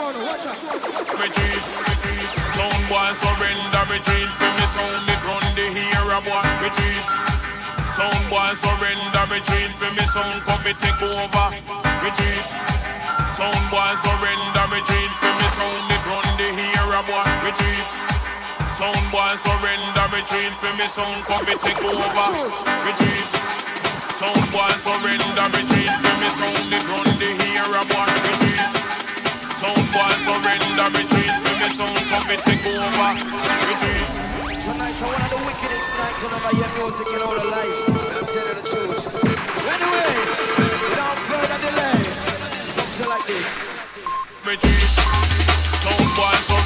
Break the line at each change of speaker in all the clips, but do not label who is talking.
Retreat,
retreat, sound boy surrender, retreat. For me sound it run the hero boy, retreat. Sound boy surrender, retreat. For me sound for me take over, retreat. Sound boy surrender, retreat. For me sound it run the hero boy, retreat. Sound boy surrender, retreat. For me sound for me take over, retreat. Sound boy surrender, retreat. For me sound it run the hero boy, retreat sound fall, surrender, retreat. Feel me sound come, it take over, retreat.
Tonight's one of the wickedest nights when I hear music in all the life. I'm telling the truth. Anyway, without further delay, something like this.
Retreat, sound
fall,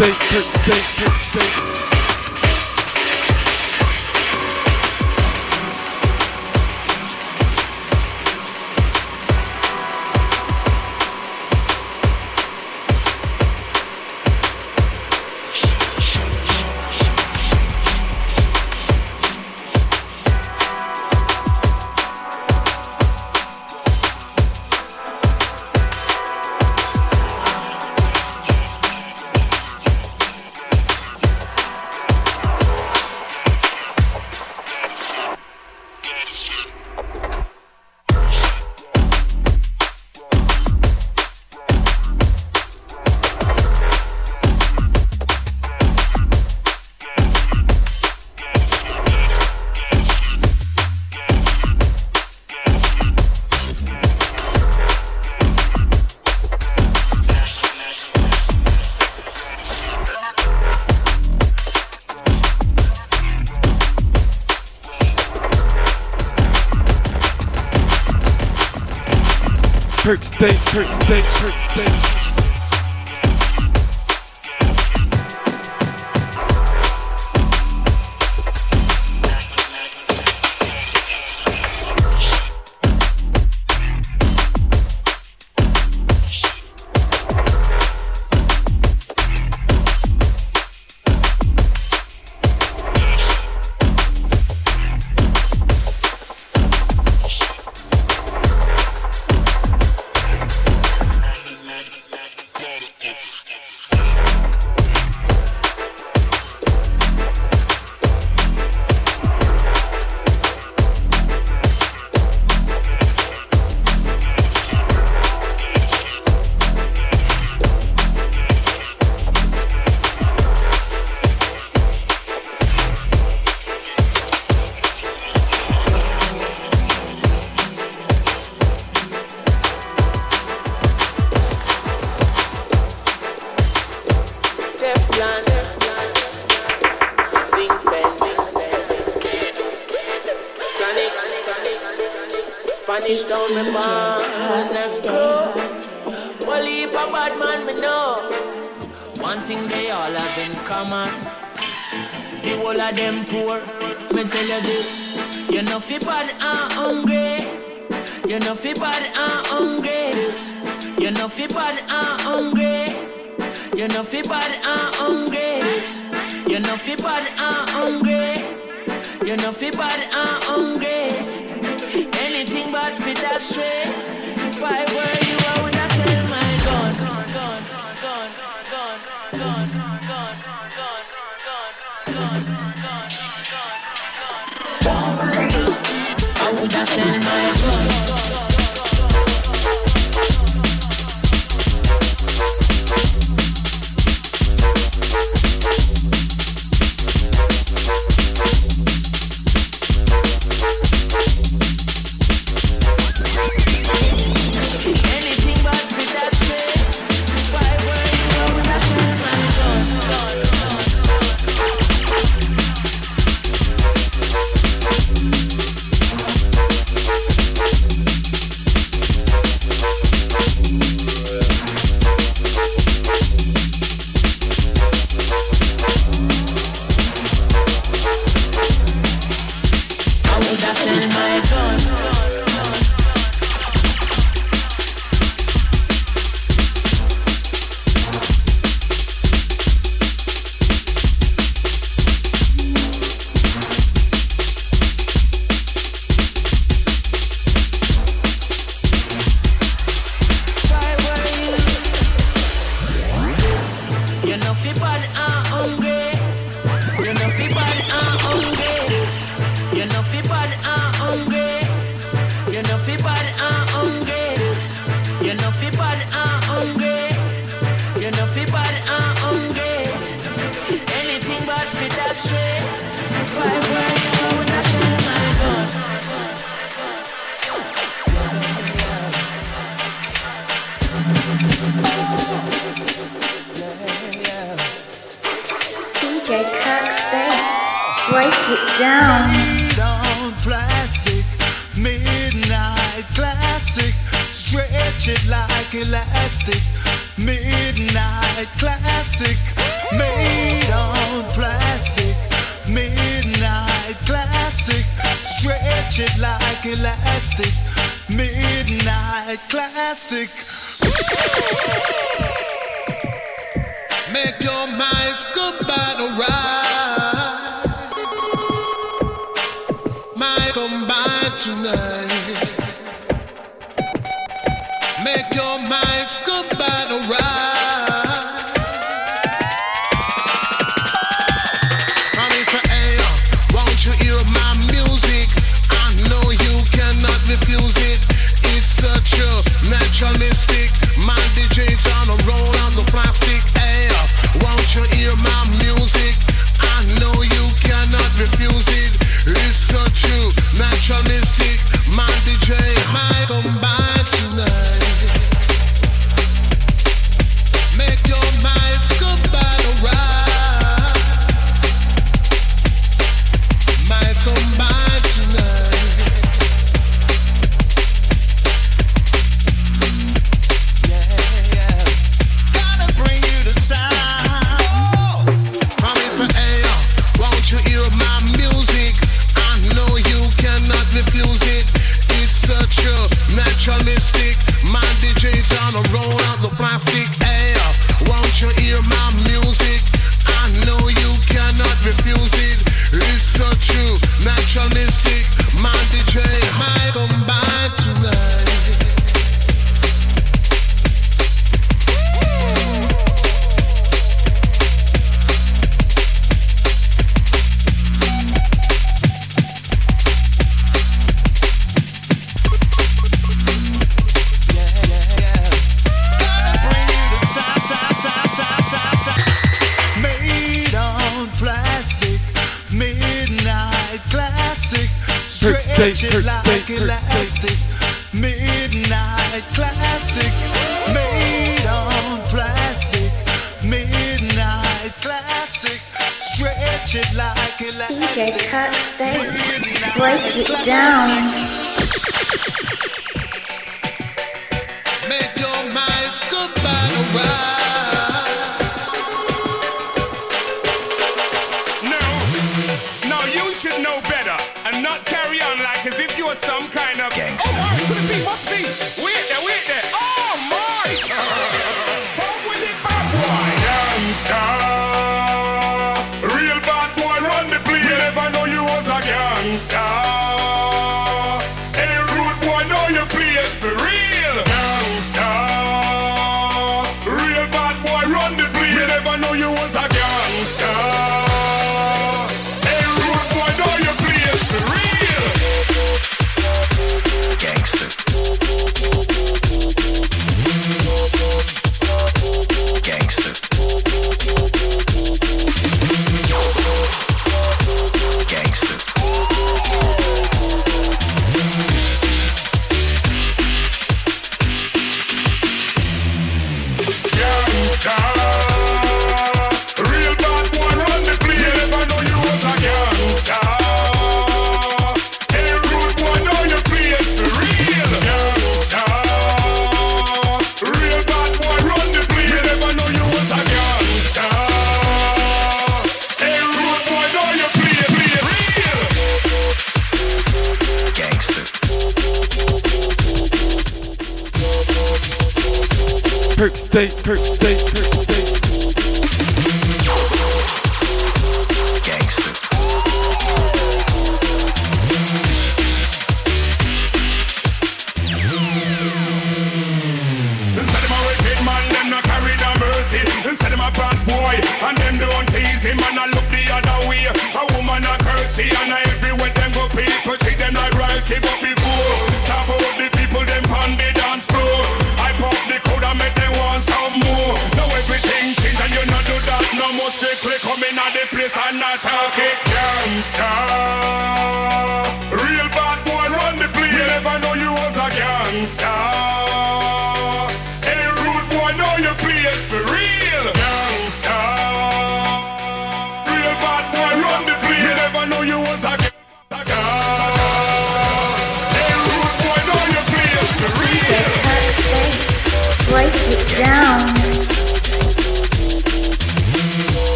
Kirk State,
Kirk
them poor. Me tell you this, you know fi bad and hungry. You know fi bad and hungry. This, you know fi bad and hungry. You know fi bad and hungry. This, you know fi bad and hungry. You know fi bad and hungry. Anything bad fit that way.
Five words.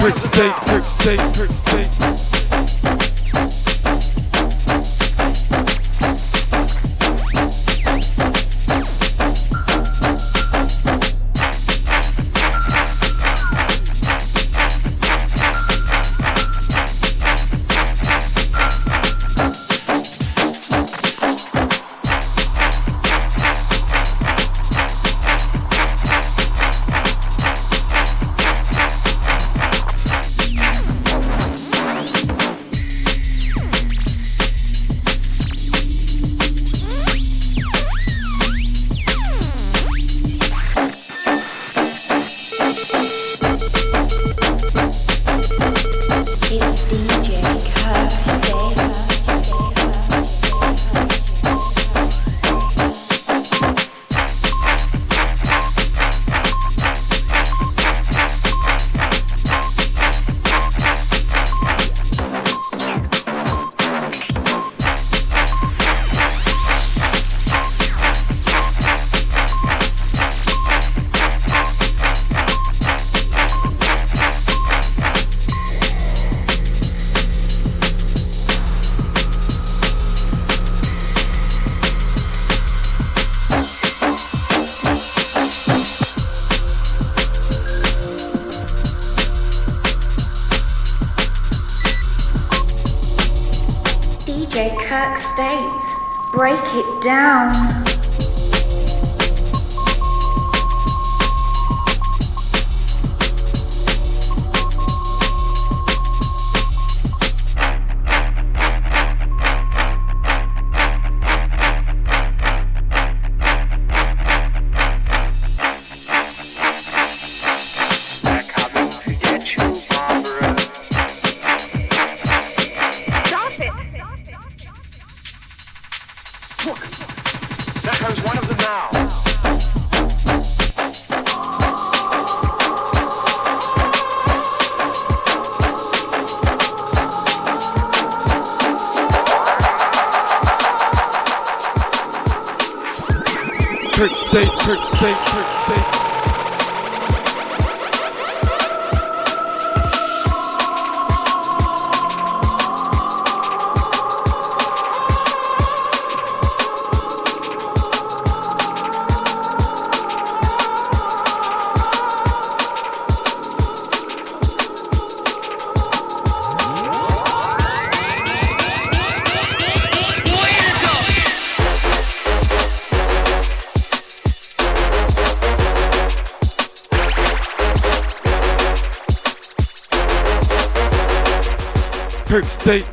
Brick state, brick state, brick state.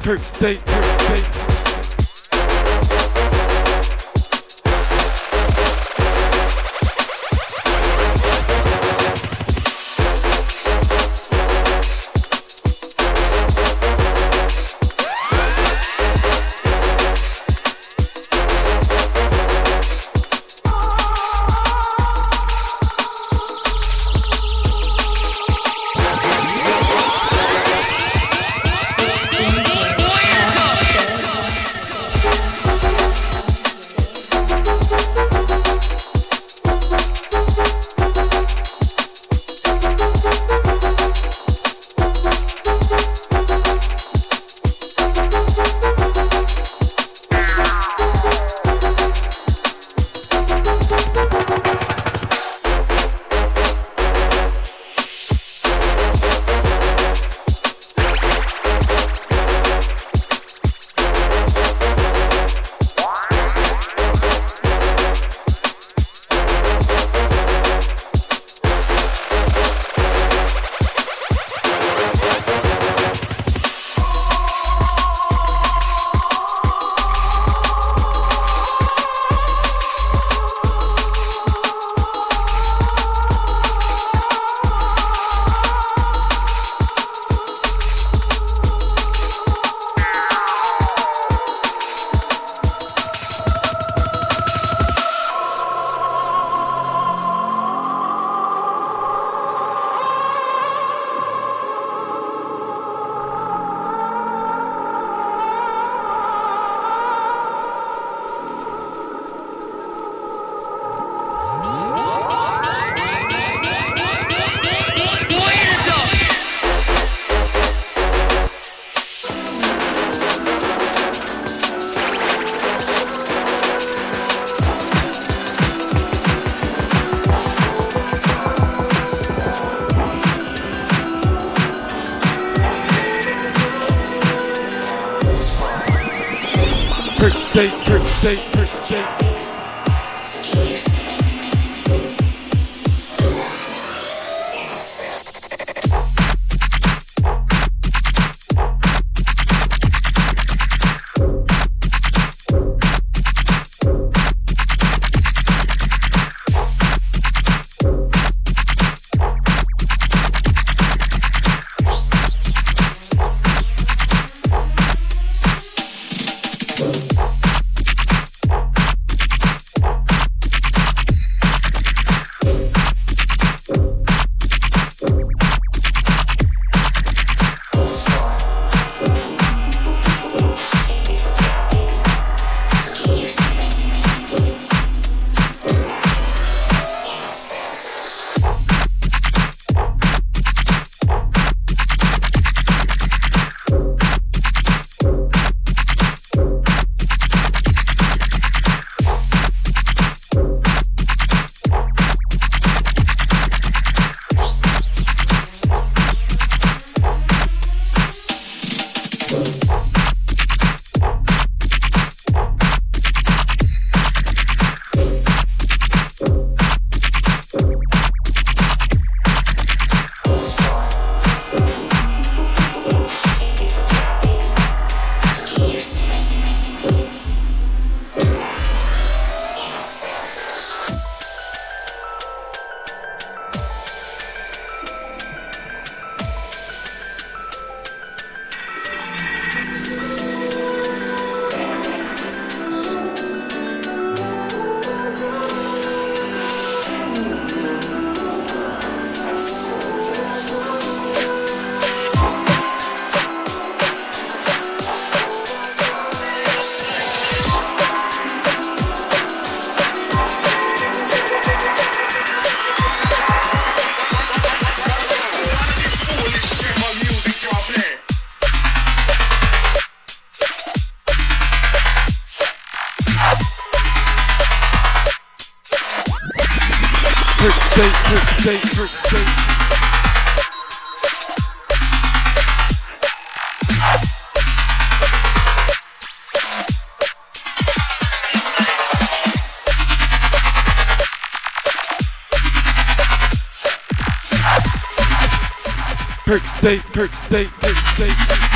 Church state.
Kirk state, Kirk state, Kirk state.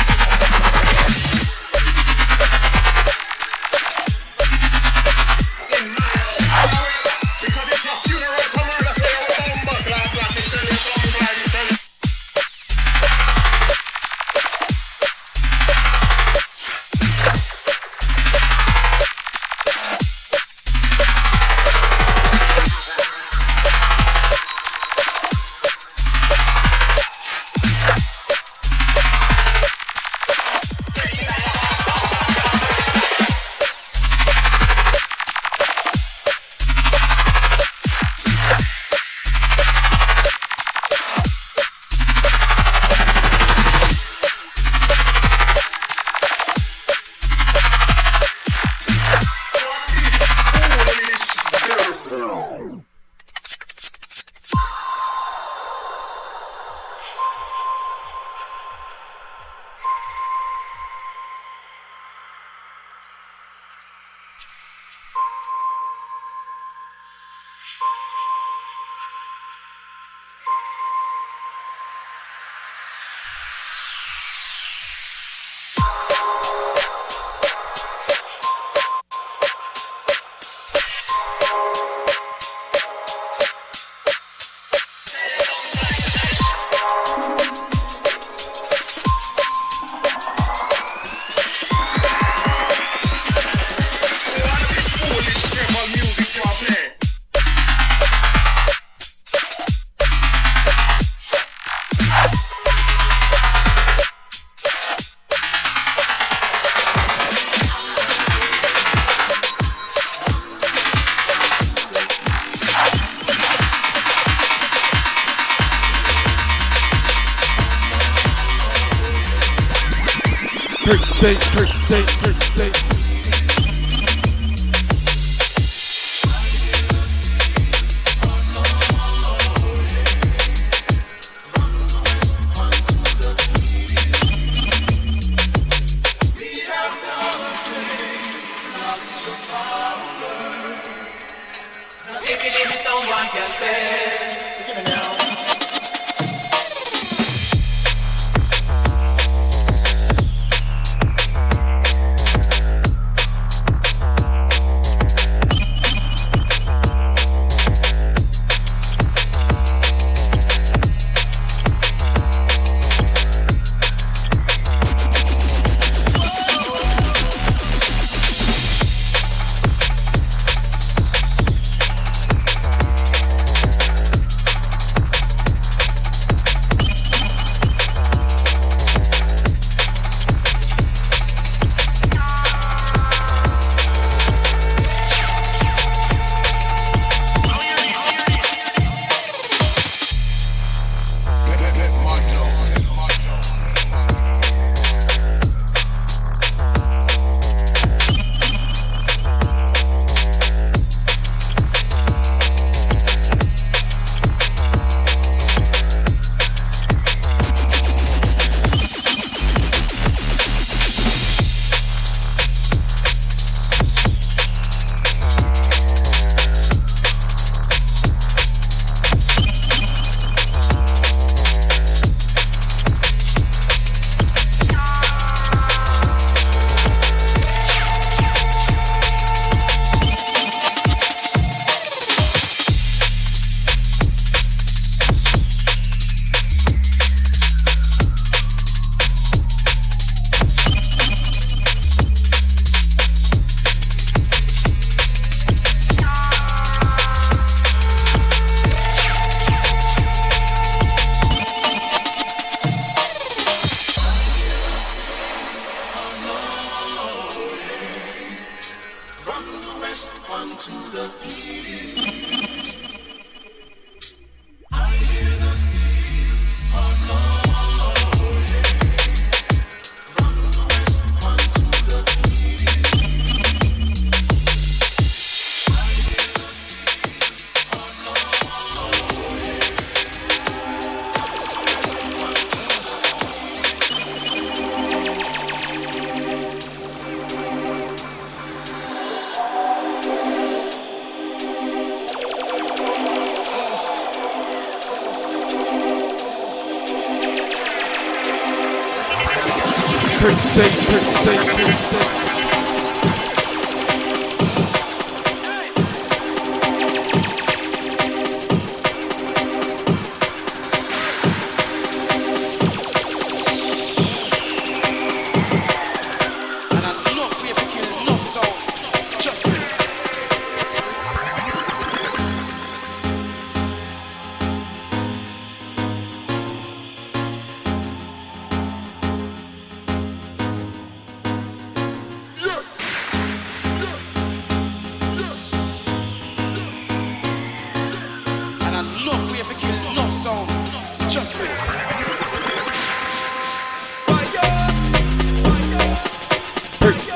State, Kirk state, Kirk state.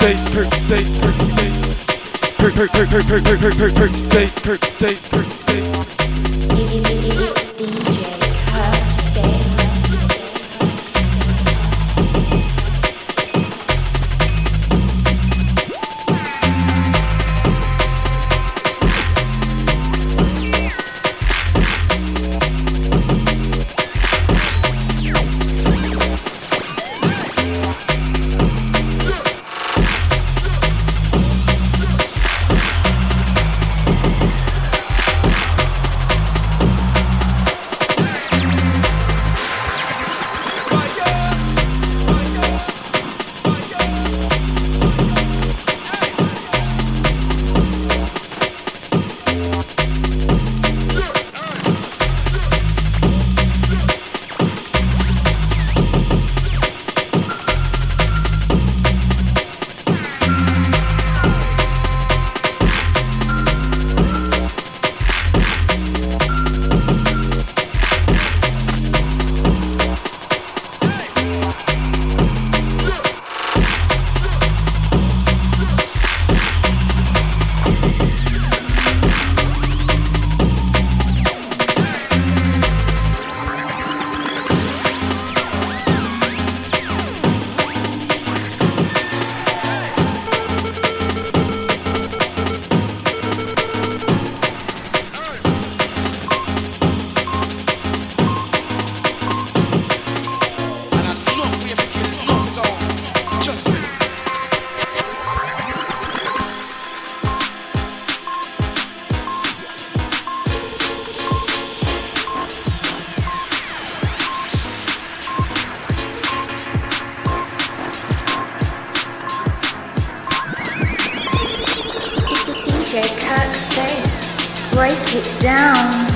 State, Kirk State,
Kirk State. Kirk, Kirk, Kirk, Kirk, Kirk, Kirk, Kirk, Kirk, Kirk State, Kirk State,
Kirk State. break it down.